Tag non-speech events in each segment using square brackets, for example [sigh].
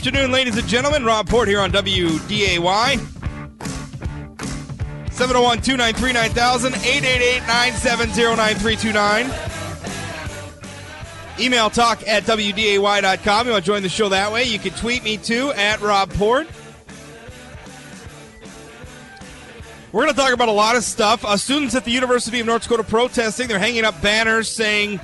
Afternoon, ladies and gentlemen. Rob Port here on WDAY. 701 293 9000 888 970 9329. Email talk at WDAY.com. You want to join the show that way? You can tweet me too at Rob Port. We're going to talk about a lot of stuff. Uh, students at the University of North Dakota protesting. They're hanging up banners saying,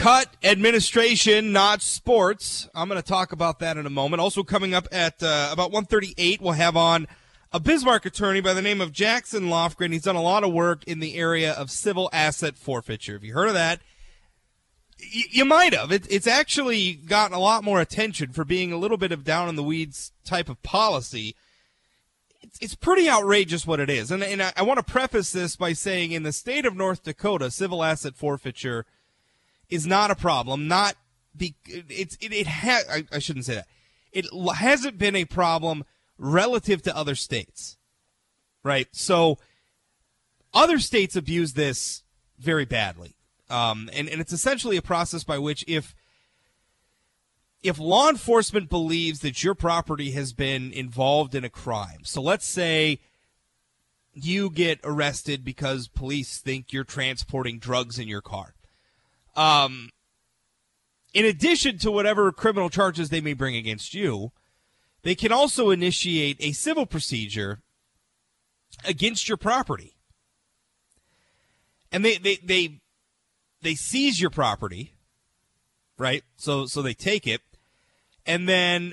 cut administration, not sports. I'm going to talk about that in a moment. Also coming up at uh, about 138, we'll have on a Bismarck attorney by the name of Jackson Lofgren. He's done a lot of work in the area of civil asset forfeiture. Have you heard of that? Y- you might have. It, it's actually gotten a lot more attention for being a little bit of down in the weeds type of policy. It's, it's pretty outrageous what it is. And, and I, I want to preface this by saying in the state of North Dakota, civil asset forfeiture is not a problem. Not be, it's, it, it has, I, I shouldn't say that. It hasn't been a problem relative to other states, right? So other states abuse this very badly. Um, and, and it's essentially a process by which if if law enforcement believes that your property has been involved in a crime, so let's say you get arrested because police think you're transporting drugs in your car. Um, in addition to whatever criminal charges they may bring against you, they can also initiate a civil procedure against your property. And they, they, they, they seize your property, right? So, so they take it. And then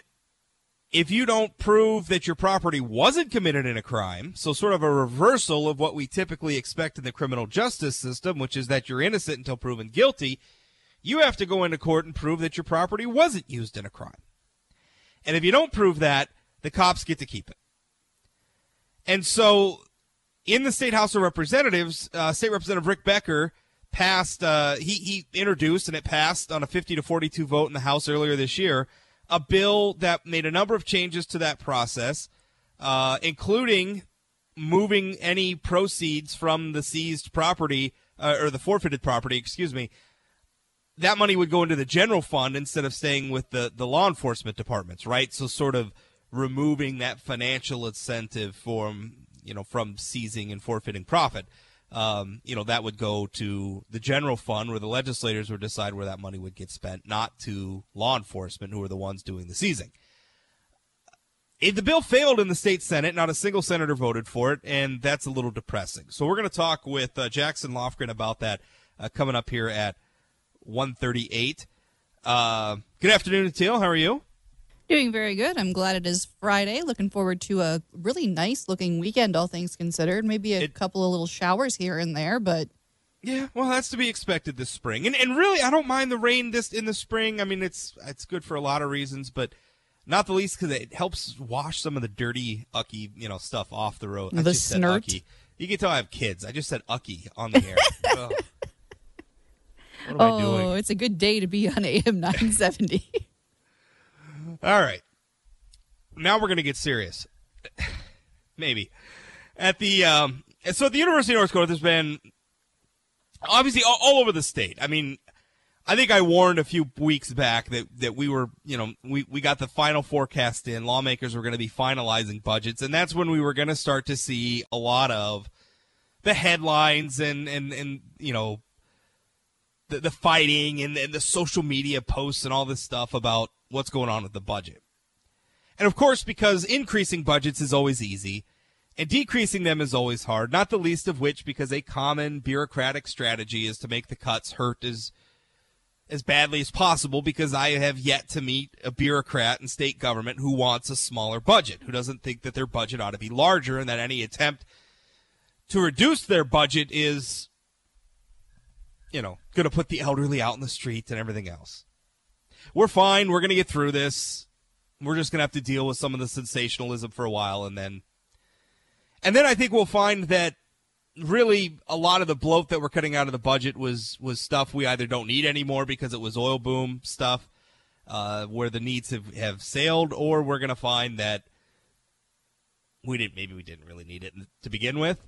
if you don't prove that your property wasn't committed in a crime, so sort of a reversal of what we typically expect in the criminal justice system, which is that you're innocent until proven guilty, you have to go into court and prove that your property wasn't used in a crime. And if you don't prove that, the cops get to keep it. And so in the State House of Representatives, uh, State Representative Rick Becker passed, uh, he, he introduced and it passed on a 50 to 42 vote in the House earlier this year, a bill that made a number of changes to that process, uh, including moving any proceeds from the seized property, uh, or the forfeited property, excuse me, that money would go into the general fund instead of staying with the, the law enforcement departments, right? So sort of removing that financial incentive from, you know, from seizing and forfeiting profit. Um, you know, that would go to the general fund where the legislators would decide where that money would get spent, not to law enforcement who are the ones doing the seizing. If the bill failed in the state Senate, not a single senator voted for it, and that's a little depressing. So we're going to talk with uh, Jackson Lofgren about that uh, coming up here at 138. Uh, good afternoon, Teal. How are you? Doing very good. I'm glad it is Friday. Looking forward to a really nice looking weekend, all things considered. Maybe a It- couple of little showers here and there, but Yeah, well, that's to be expected this spring, and and really, I don't mind the rain this in the spring. I mean, it's it's good for a lot of reasons, but not the least because it helps wash some of the dirty ucky you know stuff off the road. I The just said snert. ucky. You can tell I have kids. I just said ucky on the air. [laughs] What am I oh, it's a good day to be on AM 970. All right. Now we're going to get serious. [sighs] Maybe. At the um so at the University of North Dakota there's been obviously all, all over the state. I mean, I think I warned a few weeks back that that we were, you know, we we got the final forecast in. Lawmakers were going to be finalizing budgets and that's when we were going to start to see a lot of the headlines and and and you know the, the fighting and, and the social media posts and all this stuff about what's going on with the budget. And of course, because increasing budgets is always easy and decreasing them is always hard, not the least of which because a common bureaucratic strategy is to make the cuts hurt as as badly as possible because I have yet to meet a bureaucrat in state government who wants a smaller budget, who doesn't think that their budget ought to be larger and that any attempt to reduce their budget is you know, going to put the elderly out in the street and everything else. We're fine. We're going to get through this. We're just going to have to deal with some of the sensationalism for a while and then and then I think we'll find that really a lot of the bloat that we're cutting out of the budget was was stuff we either don't need anymore because it was oil boom stuff uh, where the needs have, have sailed or we're going to find that we didn't maybe we didn't really need it to begin with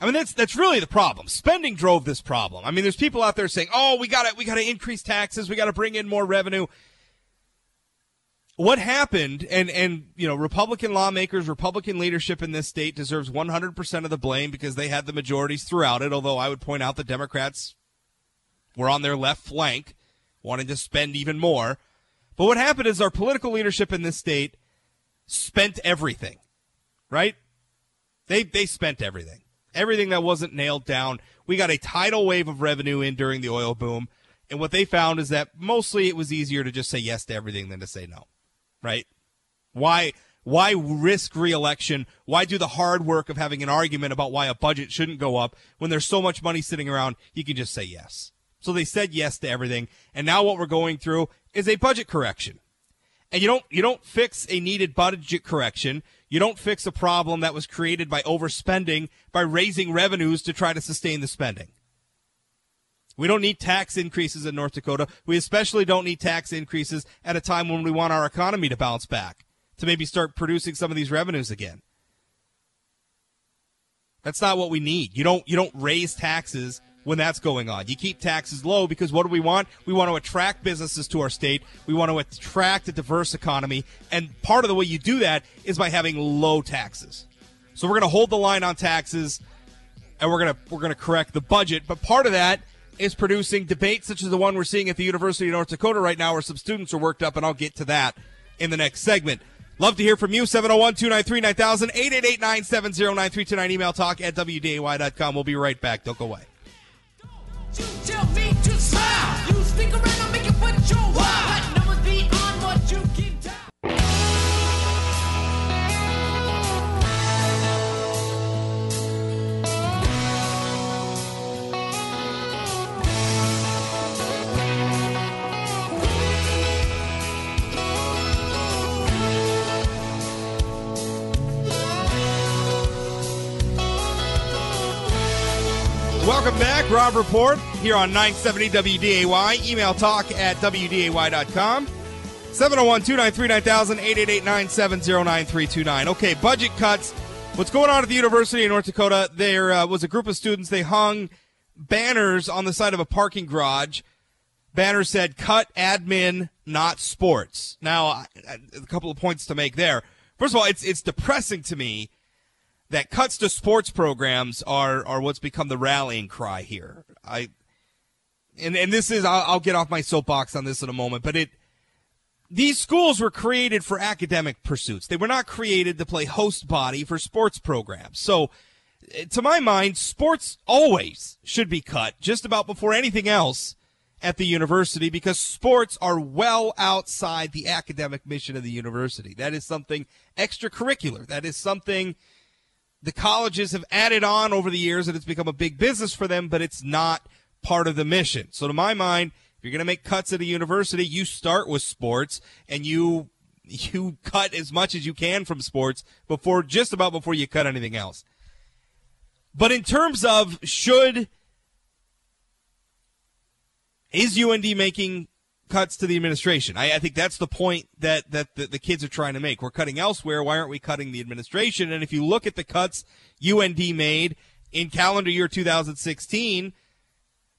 I mean, that's that's really the problem. Spending drove this problem. I mean, there's people out there saying, "Oh, we got to we got to increase taxes. We got to bring in more revenue." what happened and and you know republican lawmakers republican leadership in this state deserves 100% of the blame because they had the majorities throughout it although i would point out the democrats were on their left flank wanting to spend even more but what happened is our political leadership in this state spent everything right they they spent everything everything that wasn't nailed down we got a tidal wave of revenue in during the oil boom and what they found is that mostly it was easier to just say yes to everything than to say no right? Why why risk reelection? Why do the hard work of having an argument about why a budget shouldn't go up when there's so much money sitting around? You can just say yes. So they said yes to everything, and now what we're going through is a budget correction. And you don't you don't fix a needed budget correction. You don't fix a problem that was created by overspending by raising revenues to try to sustain the spending. We don't need tax increases in North Dakota. We especially don't need tax increases at a time when we want our economy to bounce back, to maybe start producing some of these revenues again. That's not what we need. You don't you don't raise taxes when that's going on. You keep taxes low because what do we want? We want to attract businesses to our state. We want to attract a diverse economy, and part of the way you do that is by having low taxes. So we're going to hold the line on taxes and we're going to we're going to correct the budget, but part of that is producing debates such as the one we're seeing at the University of North Dakota right now, where some students are worked up, and I'll get to that in the next segment. Love to hear from you. 701 293 9000 888 970 9329. Email talk at WDAY.com. We'll be right back. Don't go away you tell me Welcome back. Rob Port here on 970 WDAY. Email talk at WDAY.com. 701 293 9000 888 970 Okay, budget cuts. What's going on at the University of North Dakota? There uh, was a group of students. They hung banners on the side of a parking garage. Banner said, cut admin, not sports. Now, a couple of points to make there. First of all, it's, it's depressing to me that cuts to sports programs are are what's become the rallying cry here. I and and this is I'll, I'll, get off my soapbox on this in a moment, but it these schools were created for academic pursuits. They were not created to play host body for sports programs. So eh, to my mind, sports always should be cut just about before anything else at the university because sports are well outside the academic mission of the university. That is something extracurricular. That is something the colleges have added on over the years and it's become a big business for them, but it's not part of the mission. So to my mind, if you're going to make cuts at a university, you start with sports and you [laughs] you cut as much as you can from sports before just about before you cut anything else. But in terms of should is UND making cuts to the administration. I, I think that's the point that, that the, the, kids are trying to make. We're cutting elsewhere. Why aren't we cutting the administration? And if you look at the cuts UND made in calendar year 2016,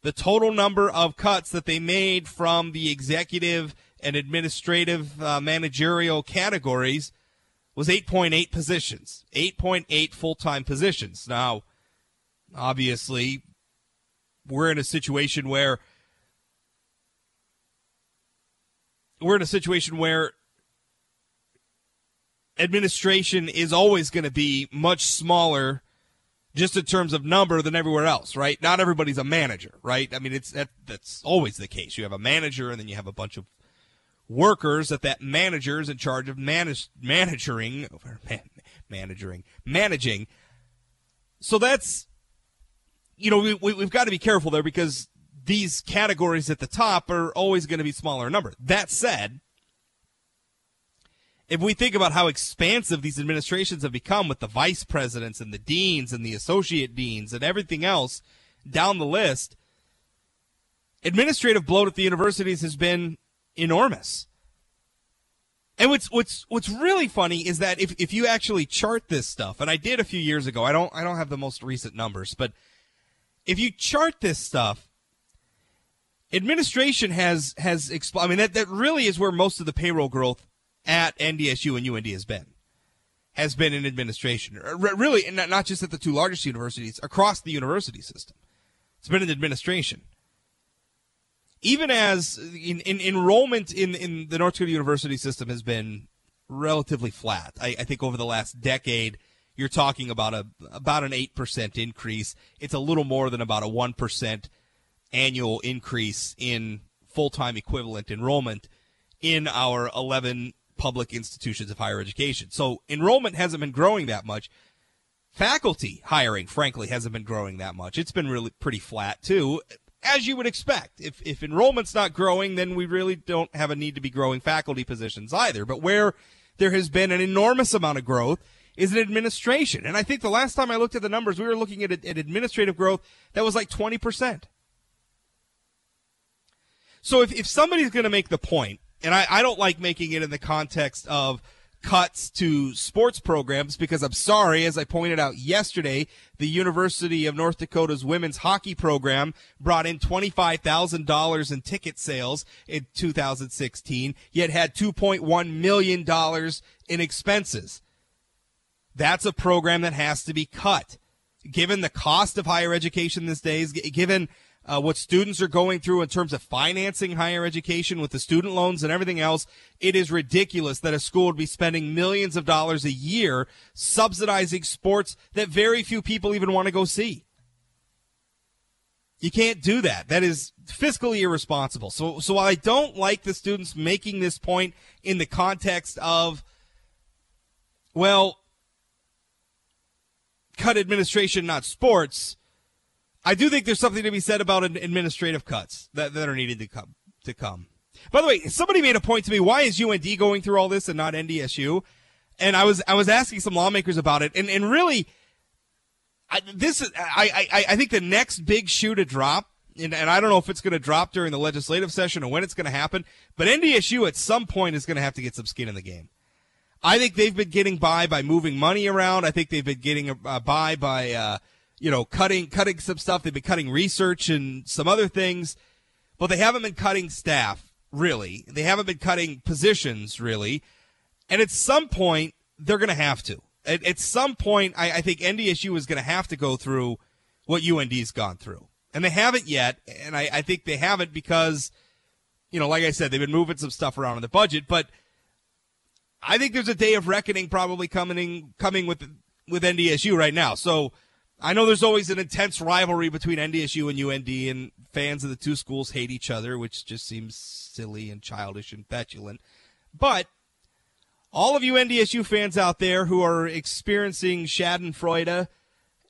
the total number of cuts that they made from the executive and administrative uh, managerial categories was 8.8 positions, 8.8 full-time positions. Now, obviously, we're in a situation where we're in a situation where administration is always going to be much smaller just in terms of number than everywhere else, right? Not everybody's a manager, right? I mean, it's that that's always the case. You have a manager and then you have a bunch of workers that that manager is in charge of manage, managing, [laughs] man, managing, managing. So that's, you know, we, we, we've got to be careful there because these categories at the top are always going to be smaller in number. That said, if we think about how expansive these administrations have become with the vice presidents and the deans and the associate deans and everything else down the list, administrative bloat at the universities has been enormous. And what's what's what's really funny is that if, if you actually chart this stuff, and I did a few years ago, I don't I don't have the most recent numbers, but if you chart this stuff, administration has has expl- I mean that that really is where most of the payroll growth at NDSU and UND has been has been in administration. R- really, not just at the two largest universities, across the university system. It's been in administration. Even as in, in enrollment in, in the North Dakota University system has been relatively flat. I, I think over the last decade, you're talking about a about an eight percent increase. It's a little more than about a one percent annual increase in full time equivalent enrollment in our 11 public institutions of higher education. So enrollment hasn't been growing that much. Faculty hiring, frankly, hasn't been growing that much. It's been really pretty flat too, as you would expect. If if enrollment's not growing, then we really don't have a need to be growing faculty positions either. But where there has been an enormous amount of growth is in administration. And I think the last time I looked at the numbers, we were looking at, at administrative growth that was like 20%. So if, if somebody's going to make the point, and I, I don't like making it in the context of cuts to sports programs because I'm sorry, as I pointed out yesterday, the University of North Dakota's women's hockey program brought in $25,000 in ticket sales in 2016, yet had $2.1 million in expenses. That's a program that has to be cut. Given the cost of higher education these days, given uh, what students are going through in terms of financing higher education with the student loans and everything else, it is ridiculous that a school would be spending millions of dollars a year subsidizing sports that very few people even want to go see. You can't do that. That is fiscally irresponsible. So, so while I don't like the students making this point in the context of, well, cut administration, not sports, I do think there's something to be said about administrative cuts that, that are needed to come to come. By the way, somebody made a point to me. Why is UND going through all this and not NDSU? And I was I was asking some lawmakers about it, and and really, I, this is I, I I think the next big shoe to drop, and, and I don't know if it's going to drop during the legislative session or when it's going to happen, but NDSU at some point is going to have to get some skin in the game. I think they've been getting by by moving money around. I think they've been getting uh, by by. Uh, you know, cutting cutting some stuff. They've been cutting research and some other things, but they haven't been cutting staff really. They haven't been cutting positions really. And at some point, they're going to have to. At, at, some point, I, I think NDSU is going to have to go through what UND's gone through, and they haven't yet. And I, I think they haven't because, you know, like I said, they've been moving some stuff around in the budget, but. I think there's a day of reckoning probably coming coming with with NDSU right now. So I know there's always an intense rivalry between NDSU and UND, and fans of the two schools hate each other, which just seems silly and childish and petulant. But all of you NDSU fans out there who are experiencing Schadenfreude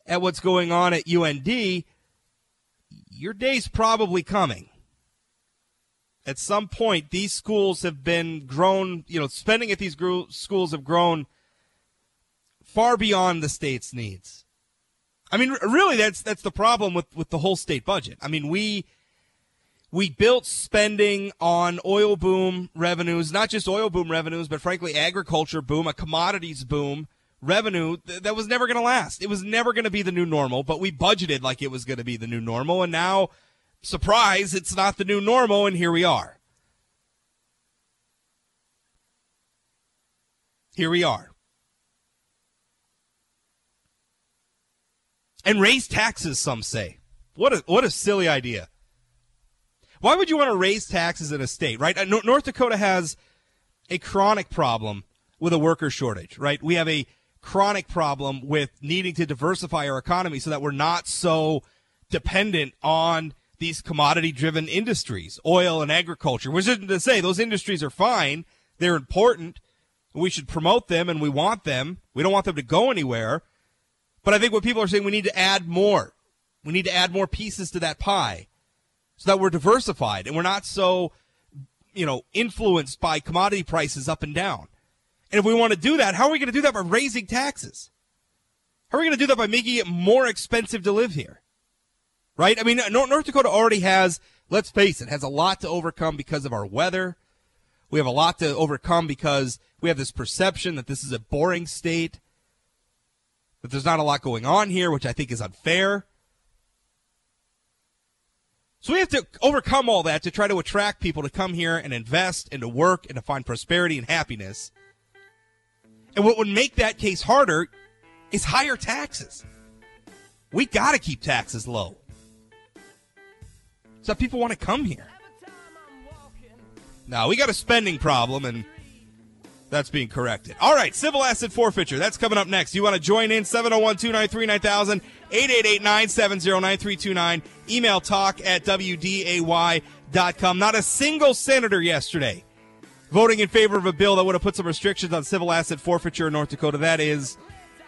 at what's going on at UND, your day's probably coming. At some point, these schools have been grown, you know, spending at these schools have grown far beyond the state's needs. I mean, really, that's that's the problem with with the whole state budget. I mean, we we built spending on oil boom revenues, not just oil boom revenues, but frankly, agriculture boom, a commodities boom revenue th- that was never going to last. It was never going to be the new normal, but we budgeted like it was going to be the new normal, and now, surprise, it's not the new normal, and here we are. Here we are. And raise taxes. Some say. What a what a silly idea. Why would you want to raise taxes in a state, right? Uh, North Dakota has a chronic problem with a worker shortage, right? We have a chronic problem with needing to diversify our economy so that we're not so dependent on these commodity driven industries, oil and agriculture, which isn't to say those industries are fine. They're important. We should promote them and we want them. We don't want them to go anywhere. But I think what people are saying, we need to add more. We need to add more pieces to that pie so that we're diversified and we're not so, you know, influenced by commodity prices up and down. And if we want to do that, how are we going to do that by raising taxes? How are we going to do that by making it more expensive to live here? Right? I mean, North Dakota already has, let's face it, has a lot to overcome because of our weather. We have a lot to overcome because we have this perception that this is a boring state that there's not a lot going on here, which I think is unfair. So we have to overcome all that to try to attract people to come here and invest and to work and to find prosperity and happiness. And what would make that case harder is higher taxes. We got to keep taxes low so people want to come here. Now, we got a spending problem, and that's being corrected. All right, civil asset forfeiture. That's coming up next. You want to join in? 701 293 9000, 888 970 9329. Email talk at WDAY.com. Not a single senator yesterday voting in favor of a bill that would have put some restrictions on civil asset forfeiture in North Dakota. That is,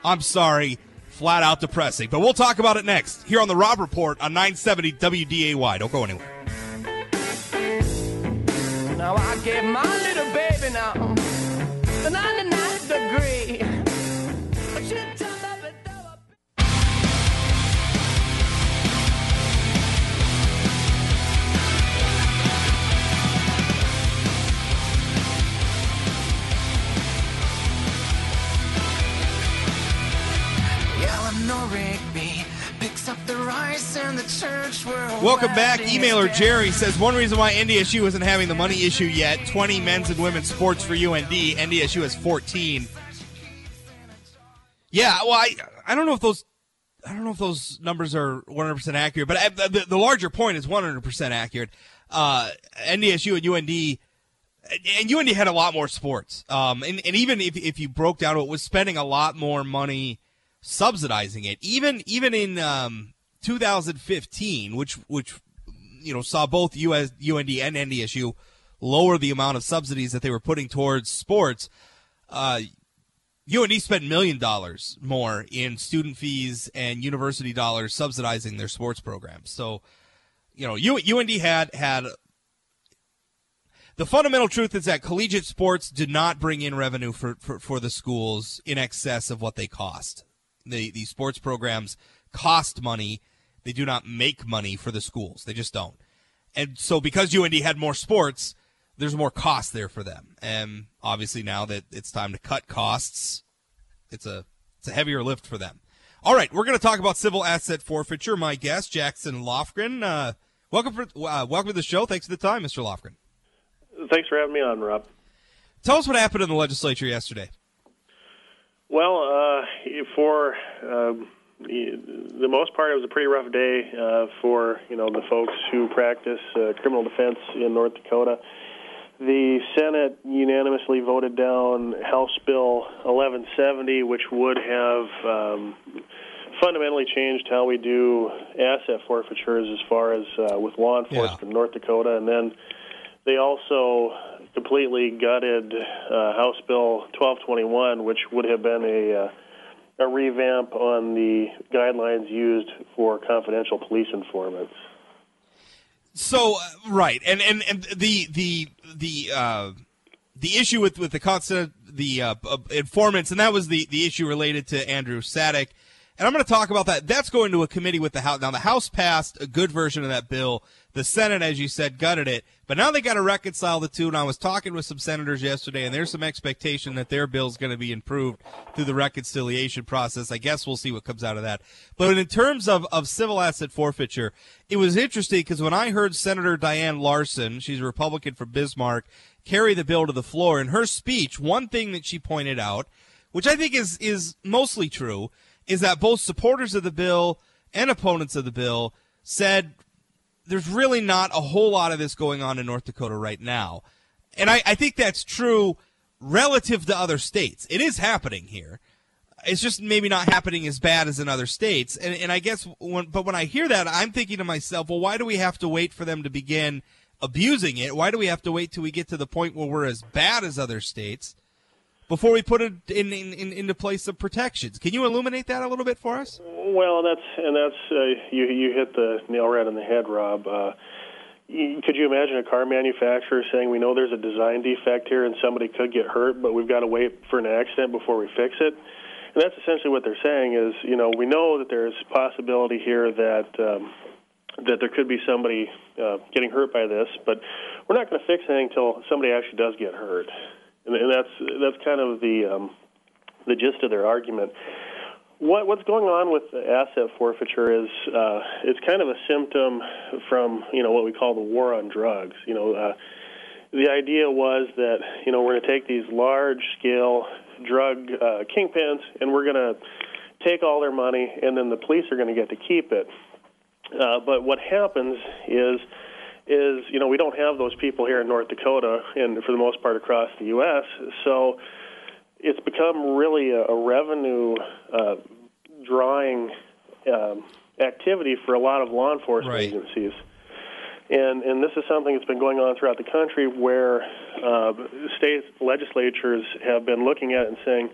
I'm sorry, flat out depressing. But we'll talk about it next here on the Rob Report on 970 WDAY. Don't go anywhere. Now I gave my little baby now the Welcome back. Emailer Jerry says one reason why NDSU isn't having the money issue yet 20 men's and women's sports for UND. NDSU has 14. Yeah, well, I, I don't know if those. I don't know if those numbers are 100% accurate, but I, the, the larger point is 100% accurate. Uh, NDSU and UND, and UND had a lot more sports. Um, and, and even if, if you broke down it, was spending a lot more money subsidizing it. Even even in um, 2015, which which you know saw both US, UND and NDSU lower the amount of subsidies that they were putting towards sports. Uh, UND spent million dollars more in student fees and university dollars subsidizing their sports programs. So, you know, U- UND had had the fundamental truth is that collegiate sports did not bring in revenue for, for, for the schools in excess of what they cost. The the sports programs cost money. They do not make money for the schools. They just don't. And so because UND had more sports, there's more cost there for them. And obviously now that it's time to cut costs, it's a it's a heavier lift for them. All right, we're going to talk about civil asset forfeiture. My guest, Jackson Lofgren. Uh, welcome for uh, welcome to the show. Thanks for the time, Mr. Lofgren. Thanks for having me on, Rob. Tell us what happened in the legislature yesterday. Well, uh, for um, the most part, it was a pretty rough day uh, for you know the folks who practice uh, criminal defense in North Dakota. The Senate unanimously voted down House Bill 1170, which would have um, fundamentally changed how we do asset forfeitures as far as uh, with law enforcement Yeah. in North Dakota, and then they also completely gutted uh, House Bill 1221, which would have been a uh, a revamp on the guidelines used for confidential police informants. So uh, right, and and and the the the uh, the issue with with the constant the uh, uh, informants, and that was the the issue related to Andrew Sadek. And I'm going to talk about that. That's going to a committee with the House. Now, the House passed a good version of that bill. The Senate, as you said, gutted it. But now they got to reconcile the two. And I was talking with some senators yesterday, and there's some expectation that their bill is going to be improved through the reconciliation process. I guess we'll see what comes out of that. But in terms of, of civil asset forfeiture, it was interesting because when I heard Senator Diane Larson, she's a Republican from Bismarck, carry the bill to the floor, in her speech, one thing that she pointed out, which I think is is mostly true, is that both supporters of the bill and opponents of the bill said there's really not a whole lot of this going on in North Dakota right now. And I, I think that's true relative to other states. It is happening here. It's just maybe not happening as bad as in other states. And, and I guess, when, but when I hear that, I'm thinking to myself, well, why do we have to wait for them to begin abusing it? Why do we have to wait till we get to the point where we're as bad as other states before we put it in, in, in into place of protections? Can you illuminate that a little bit for us? Well, that's and that's uh, you you hit the nail right on the head, Rob. Uh, could you imagine a car manufacturer saying, "We know there's a design defect here, and somebody could get hurt, but we've got to wait for an accident before we fix it"? And that's essentially what they're saying. Is you know we know that there's possibility here that um, that there could be somebody uh, getting hurt by this, but we're not going to fix anything until somebody actually does get hurt, and, and that's that's kind of the um, the gist of their argument. What, what's going on with the asset forfeiture is uh, it's kind of a symptom from you know what we call the war on drugs. You know, uh, the idea was that you know we're going to take these large scale drug uh, kingpins and we're going to take all their money and then the police are going to get to keep it. Uh, but what happens is is you know we don't have those people here in North Dakota and for the most part across the U.S. So it's become really a, a revenue uh, drawing um, activity for a lot of law enforcement Right. agencies. And, and this is something that's been going on throughout the country where uh, state legislatures have been looking at it and saying,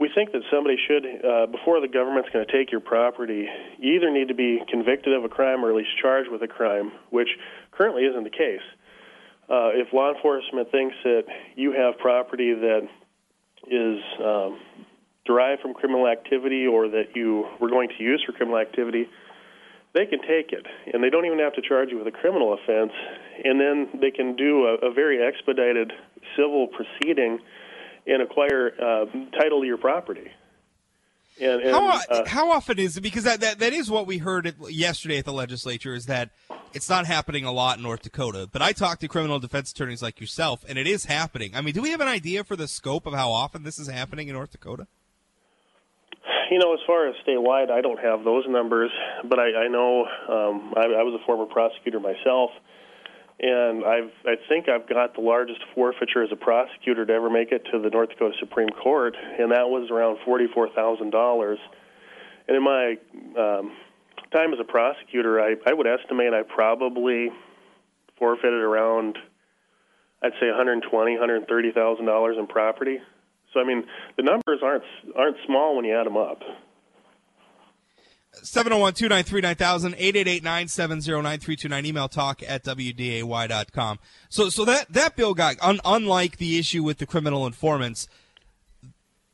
we think that somebody should, uh, before the government's going to take your property, you either need to be convicted of a crime or at least charged with a crime, which currently isn't the case. Uh, if law enforcement thinks that you have property that is um, derived from criminal activity or that you were going to use for criminal activity, they can take it, and they don't even have to charge you with a criminal offense, and then they can do a, a very expedited civil proceeding and acquire uh, title to your property. And, and How, uh, how often is it? Because that, that, that is what we heard at, yesterday at the legislature is that it's not happening a lot in North Dakota. But I talk to criminal defense attorneys like yourself, and it is happening. I mean, do we have an idea for the scope of how often this is happening in North Dakota? You know, as far as statewide, I don't have those numbers, but I, I know um, I, I was a former prosecutor myself, and I've I think I've got the largest forfeiture as a prosecutor to ever make it to the North Dakota Supreme Court, and that was around forty-four thousand dollars. And in my um, time as a prosecutor, I, I would estimate I probably forfeited around, I'd say, one hundred twenty, one hundred thirty thousand dollars in property. So I mean, the numbers aren't aren't small when you add them up. 701-293-9000, 888-970-9329, email talk at wday.com. So, so that, that bill got, un, unlike the issue with the criminal informants,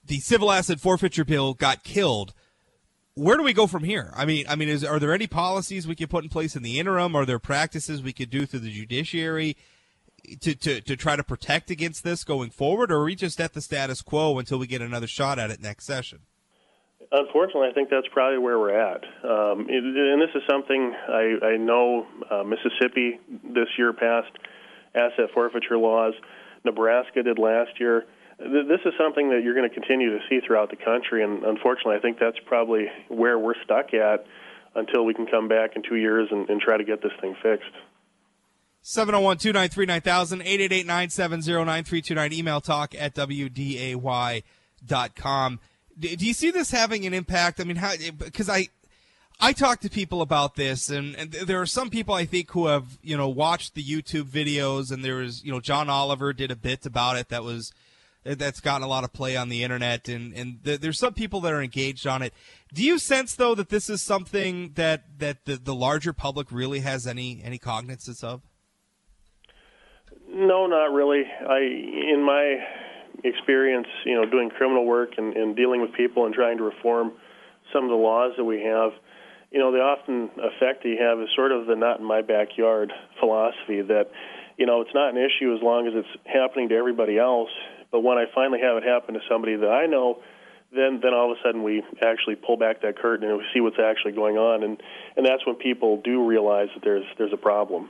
the civil asset forfeiture bill got killed. Where do we go from here? I mean, I mean, is, are there any policies we could put in place in the interim? Are there practices we could do through the judiciary to, to, to try to protect against this going forward? Or are we just at the status quo until we get another shot at it next session? Unfortunately, I think that's probably where we're at. Um, and this is something I, I know uh, Mississippi this year passed asset forfeiture laws. Nebraska did last year. Th- This is something that you're going to continue to see throughout the country, and unfortunately, I think that's probably where we're stuck at until we can come back in two years and, and try to get this thing fixed. 701 293 9000, 888 970 9329, email talk at wday.com. D- Do you see this having an impact? I mean, how, because I, I talk to people about this, and, and there are some people I think who have, you know, watched the YouTube videos, and there was, you know, John Oliver did a bit about it that was, that's gotten a lot of play on the internet, and, and th- there's some people that are engaged on it. Do you sense, though, that this is something that, that the, the larger public really has any, any cognizance of? No, not really. I, in my experience, you know, doing criminal work and, and dealing with people and trying to reform some of the laws that we have, you know, the often effect you have is sort of the not in my backyard philosophy that, you know, it's not an issue as long as it's happening to everybody else. But when I finally have it happen to somebody that I know, then then all of a sudden we actually pull back that curtain and we see what's actually going on, and and that's when people do realize that there's there's a problem.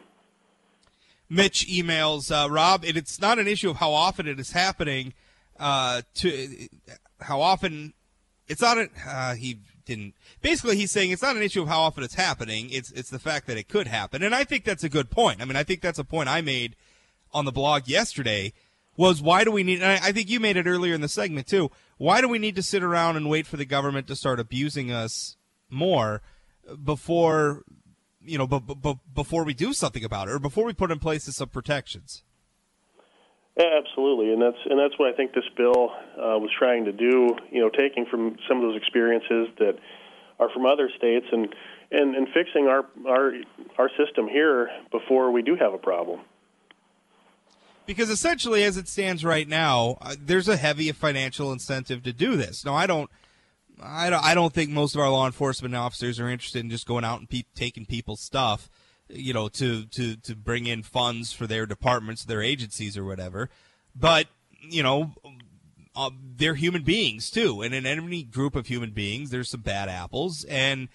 Mitch emails uh, Rob, and it's not an issue of how often it is happening. Uh, to how often it's not. A, uh, he didn't. Basically, he's saying it's not an issue of how often it's happening. It's it's the fact that it could happen, and I think that's a good point. I mean, I think that's a point I made on the blog yesterday. Was why do we need? I, I think you made it earlier in the segment too. Why do we need to sit around and wait for the government to start abusing us more before you know, b- b- before we do something about it, or before we put in place some protections. Yeah, absolutely, and that's and that's what I think this bill uh, was trying to do. You know, taking from some of those experiences that are from other states and and, and fixing our our our system here before we do have a problem. Because essentially, as it stands right now, uh, there's a heavy financial incentive to do this. Now, I don't. I don't, I don't think most of our law enforcement officers are interested in just going out and pe- taking people's stuff, you know, to, to, to bring in funds for their departments, their agencies, or whatever. But, you know, uh, they're human beings too, and in any group of human beings, there's some bad apples, and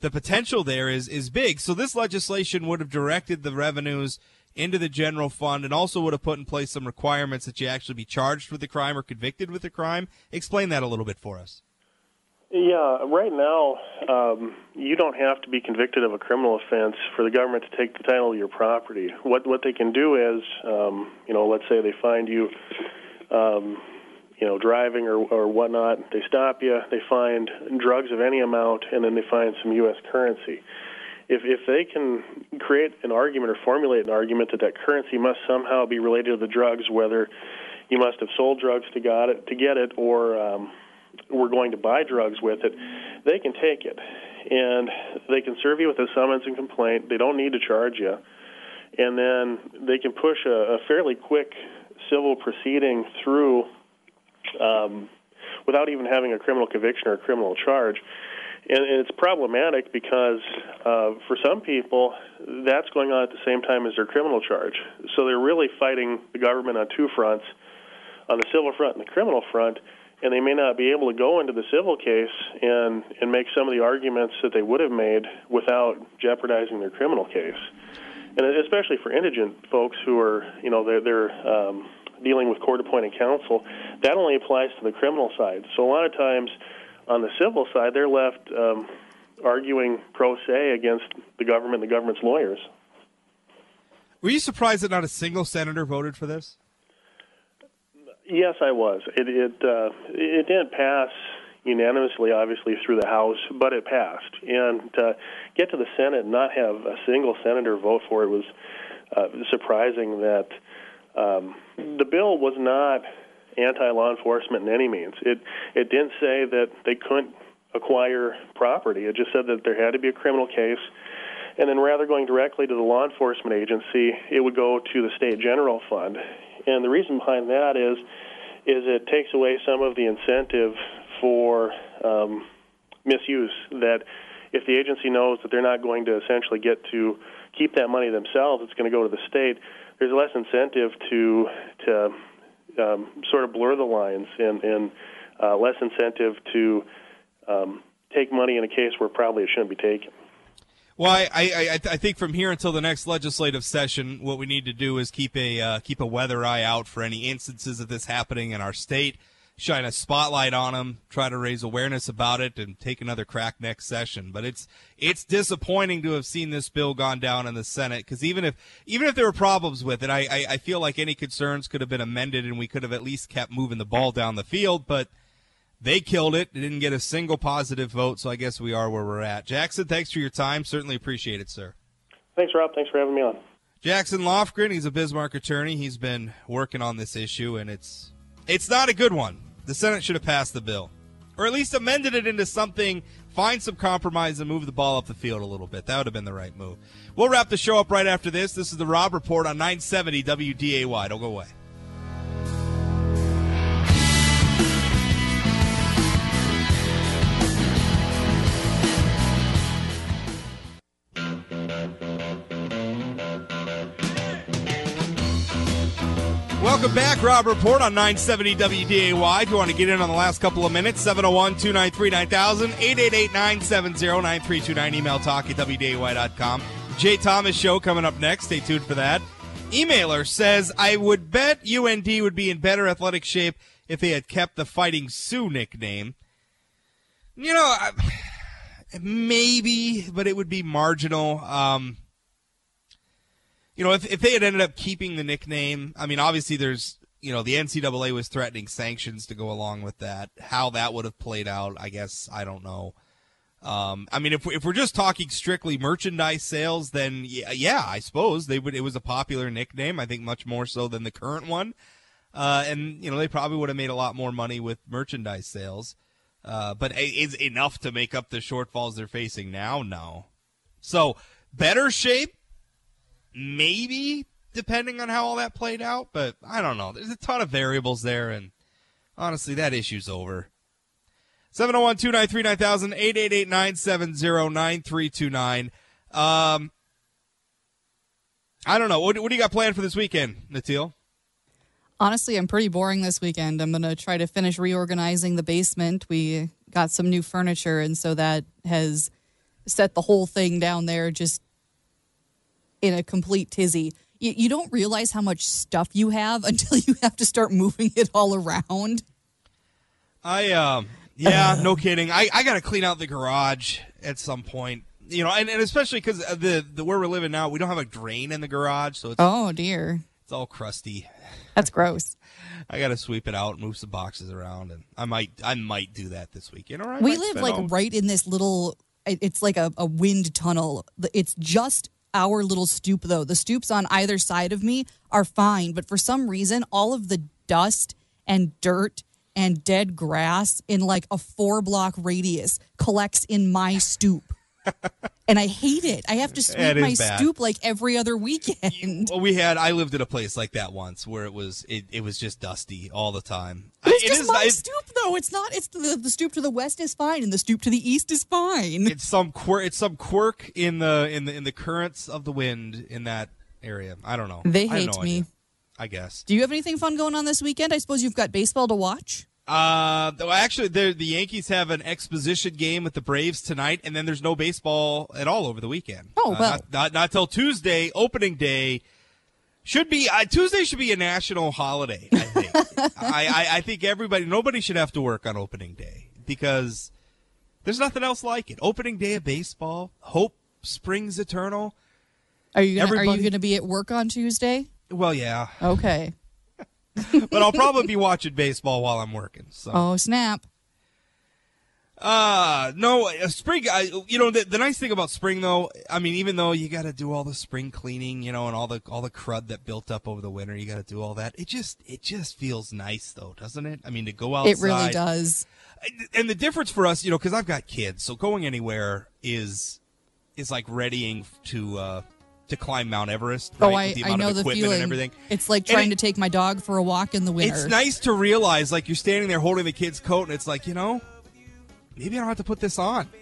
the potential there is is big. So this legislation would have directed the revenues into the general fund, and also would have put in place some requirements that you actually be charged with the crime or convicted with the crime. Explain that a little bit for us. Yeah, right now, um, you don't have to be convicted of a criminal offense for the government to take the title of your property. What what they can do is, um, you know, let's say they find you, um, you know, driving or or whatnot. They stop you. They find drugs of any amount, and then they find some U.S. currency. If if they can create an argument or formulate an argument that that currency must somehow be related to the drugs, whether you must have sold drugs to got it to get it, or um, we're going to buy drugs with it, they can take it. And they can serve you with a summons and complaint. They don't need to charge you. And then they can push a, a fairly quick civil proceeding through um, without even having a criminal conviction or a criminal charge. And, and it's problematic because uh, for some people, that's going on at the same time as their criminal charge. So they're really fighting the government on two fronts on the civil front and the criminal front and they may not be able to go into the civil case and and make some of the arguments that they would have made without jeopardizing their criminal case. And especially for indigent folks who are, you know, they're, they're um, dealing with court-appointed counsel, that only applies to the criminal side. So a lot of times, on the civil side, they're left um, arguing pro se against the government, and the government's lawyers. Were you surprised that not a single senator voted for this? Yes, I was. It it uh, it didn't pass unanimously, obviously through the House, but it passed. And to get to the Senate and not have a single senator vote for it was uh, surprising. That um, the bill was not anti-law enforcement in any means. It it didn't say that they couldn't acquire property. It just said that there had to be a criminal case. And then rather going directly to the law enforcement agency, it would go to the state general fund and the reason behind that is is it takes away some of the incentive for um, misuse. That if the agency knows that they're not going to essentially get to keep that money themselves, it's going to go to the state. There's less incentive to to um, sort of blur the lines and, and uh, less incentive to um, take money in a case where probably it shouldn't be taken. Well, I, I, I think from here until the next legislative session, what we need to do is keep a uh, keep a weather eye out for any instances of this happening in our state. Shine a spotlight on them, try to raise awareness about it, and take another crack next session. But it's it's disappointing to have seen this bill gone down in the Senate because even if even if there were problems with it, I, I I feel like any concerns could have been amended and we could have at least kept moving the ball down the field. But they killed it. They didn't get a single positive vote, so I guess we are where we're at. Jackson, thanks for your time. Certainly appreciate it, sir. Thanks, Rob. Thanks for having me on. Jackson Lofgren, he's a Bismarck attorney. He's been working on this issue, and it's it's not a good one. The Senate should have passed the bill, or at least amended it into something. Find some compromise and move the ball up the field a little bit. That would have been the right move. We'll wrap the show up right after this. This is the Rob Report on 970 WDAY. Don't go away. Welcome back, Rob Report on 970 WDAY. If you want to get in on the last couple of minutes, 701 293 9000, 888 970 9329. Email talk at WDAY.com. Jay Thomas Show coming up next. Stay tuned for that. Emailer says, I would bet UND would be in better athletic shape if they had kept the Fighting Sioux nickname. You know, [sighs] maybe, but it would be marginal. Um, you know, if, if they had ended up keeping the nickname, I mean, obviously there's, you know, the NCAA was threatening sanctions to go along with that. How that would have played out, I guess, I don't know. Um, I mean, if, we, if we're just talking strictly merchandise sales, then yeah, yeah, I suppose they would. It was a popular nickname. I think much more so than the current one. Uh, and you know, they probably would have made a lot more money with merchandise sales. Uh, but is enough to make up the shortfalls they're facing now? No. So better shape, maybe depending on how all that played out. But I don't know. There's a ton of variables there, and honestly, that issue's over. 701 293 9000 888 970 9329. Um, I don't know. What, what do you got planned for this weekend, Natil? Honestly, I'm pretty boring this weekend. I'm going to try to finish reorganizing the basement. We got some new furniture, and so that has set the whole thing down there just in a complete tizzy. You, you don't realize how much stuff you have [laughs] until you have to start moving it all around. I um yeah, no [laughs] kidding. I I got to clean out the garage at some point. You know, and, and especially because the the where we're living now, we don't have a drain in the garage, so it's Oh, dear. it's all crusty. That's gross. [laughs] I got to sweep it out, move some boxes around, and I might I might do that this weekend. All right, we live like right in this little it's like a, a wind tunnel it's just our little stoop though. The stoops on either side of me are fine but for some reason all of the dust and dirt and dead grass in like a four block radius collects in my stoop and i hate it i have to sweep my bad. stoop like every other weekend Well, we had I lived in a place like that once where it was it, it was just dusty all the time. It's It just is- my stoop though it's not it's the, the stoop to the west is fine and the stoop to the east is fine it's some quirk it's some quirk in the in the in the currents of the wind in that area. I don't know. They I hate no me. idea. I guess. do you have anything fun going on this weekend i suppose you've got baseball to watch Uh, though actually, the the Yankees have an exposition game with the Braves tonight, and then there's no baseball at all over the weekend. Oh, Uh, well. not, not not till Tuesday, opening day. Should be uh, Tuesday should be a national holiday. I think. [laughs] I, I I think everybody, nobody should have to work on opening day because there's nothing else like it. Opening day of baseball, hope springs eternal. Are you gonna, are you going to be at work on Tuesday? Well, yeah, Okay. [laughs] but I'll probably be watching baseball while I'm working. So. Oh snap! Uh no, uh, spring. I, you know the, the nice thing about spring though. I mean, even though you got to do all the spring cleaning, you know, and all the all the crud that built up over the winter, you got to do all that. It just it just feels nice though, doesn't it? I mean, to go outside. It really does. And the difference for us, you know, because I've got kids, so going anywhere is is like readying to uh to climb Mount Everest. oh, I, with the I know of the equipment feeling. and everything. It's like trying it- to take my dog for a walk in the winter. It's nice to realize, like, you're standing there holding the kid's coat, and it's like, you know, maybe I don't have to put this on. [laughs]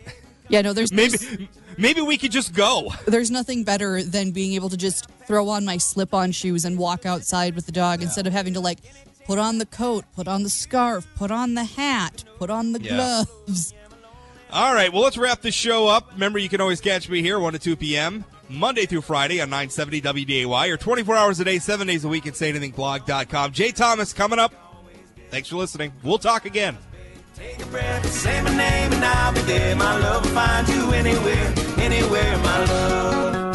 Yeah, no, there's Maybe there's, maybe we could just go. there's nothing better than being able to just throw on my slip-on shoes and walk outside with the dog instead of having to like put on the coat, put on the scarf, put on the hat, put on the Yeah. gloves. All right, well, let's wrap this show up. Remember, you can always catch me here 1 to 2 p.m., Monday through Friday on 970 WDAY, or 24 hours a day, 7 days a week at sayanythingblog.com. Jay Thomas coming up. Thanks for listening. We'll talk again. Take a breath, say my name, and I'll be there. My love will find you anywhere, anywhere, my love.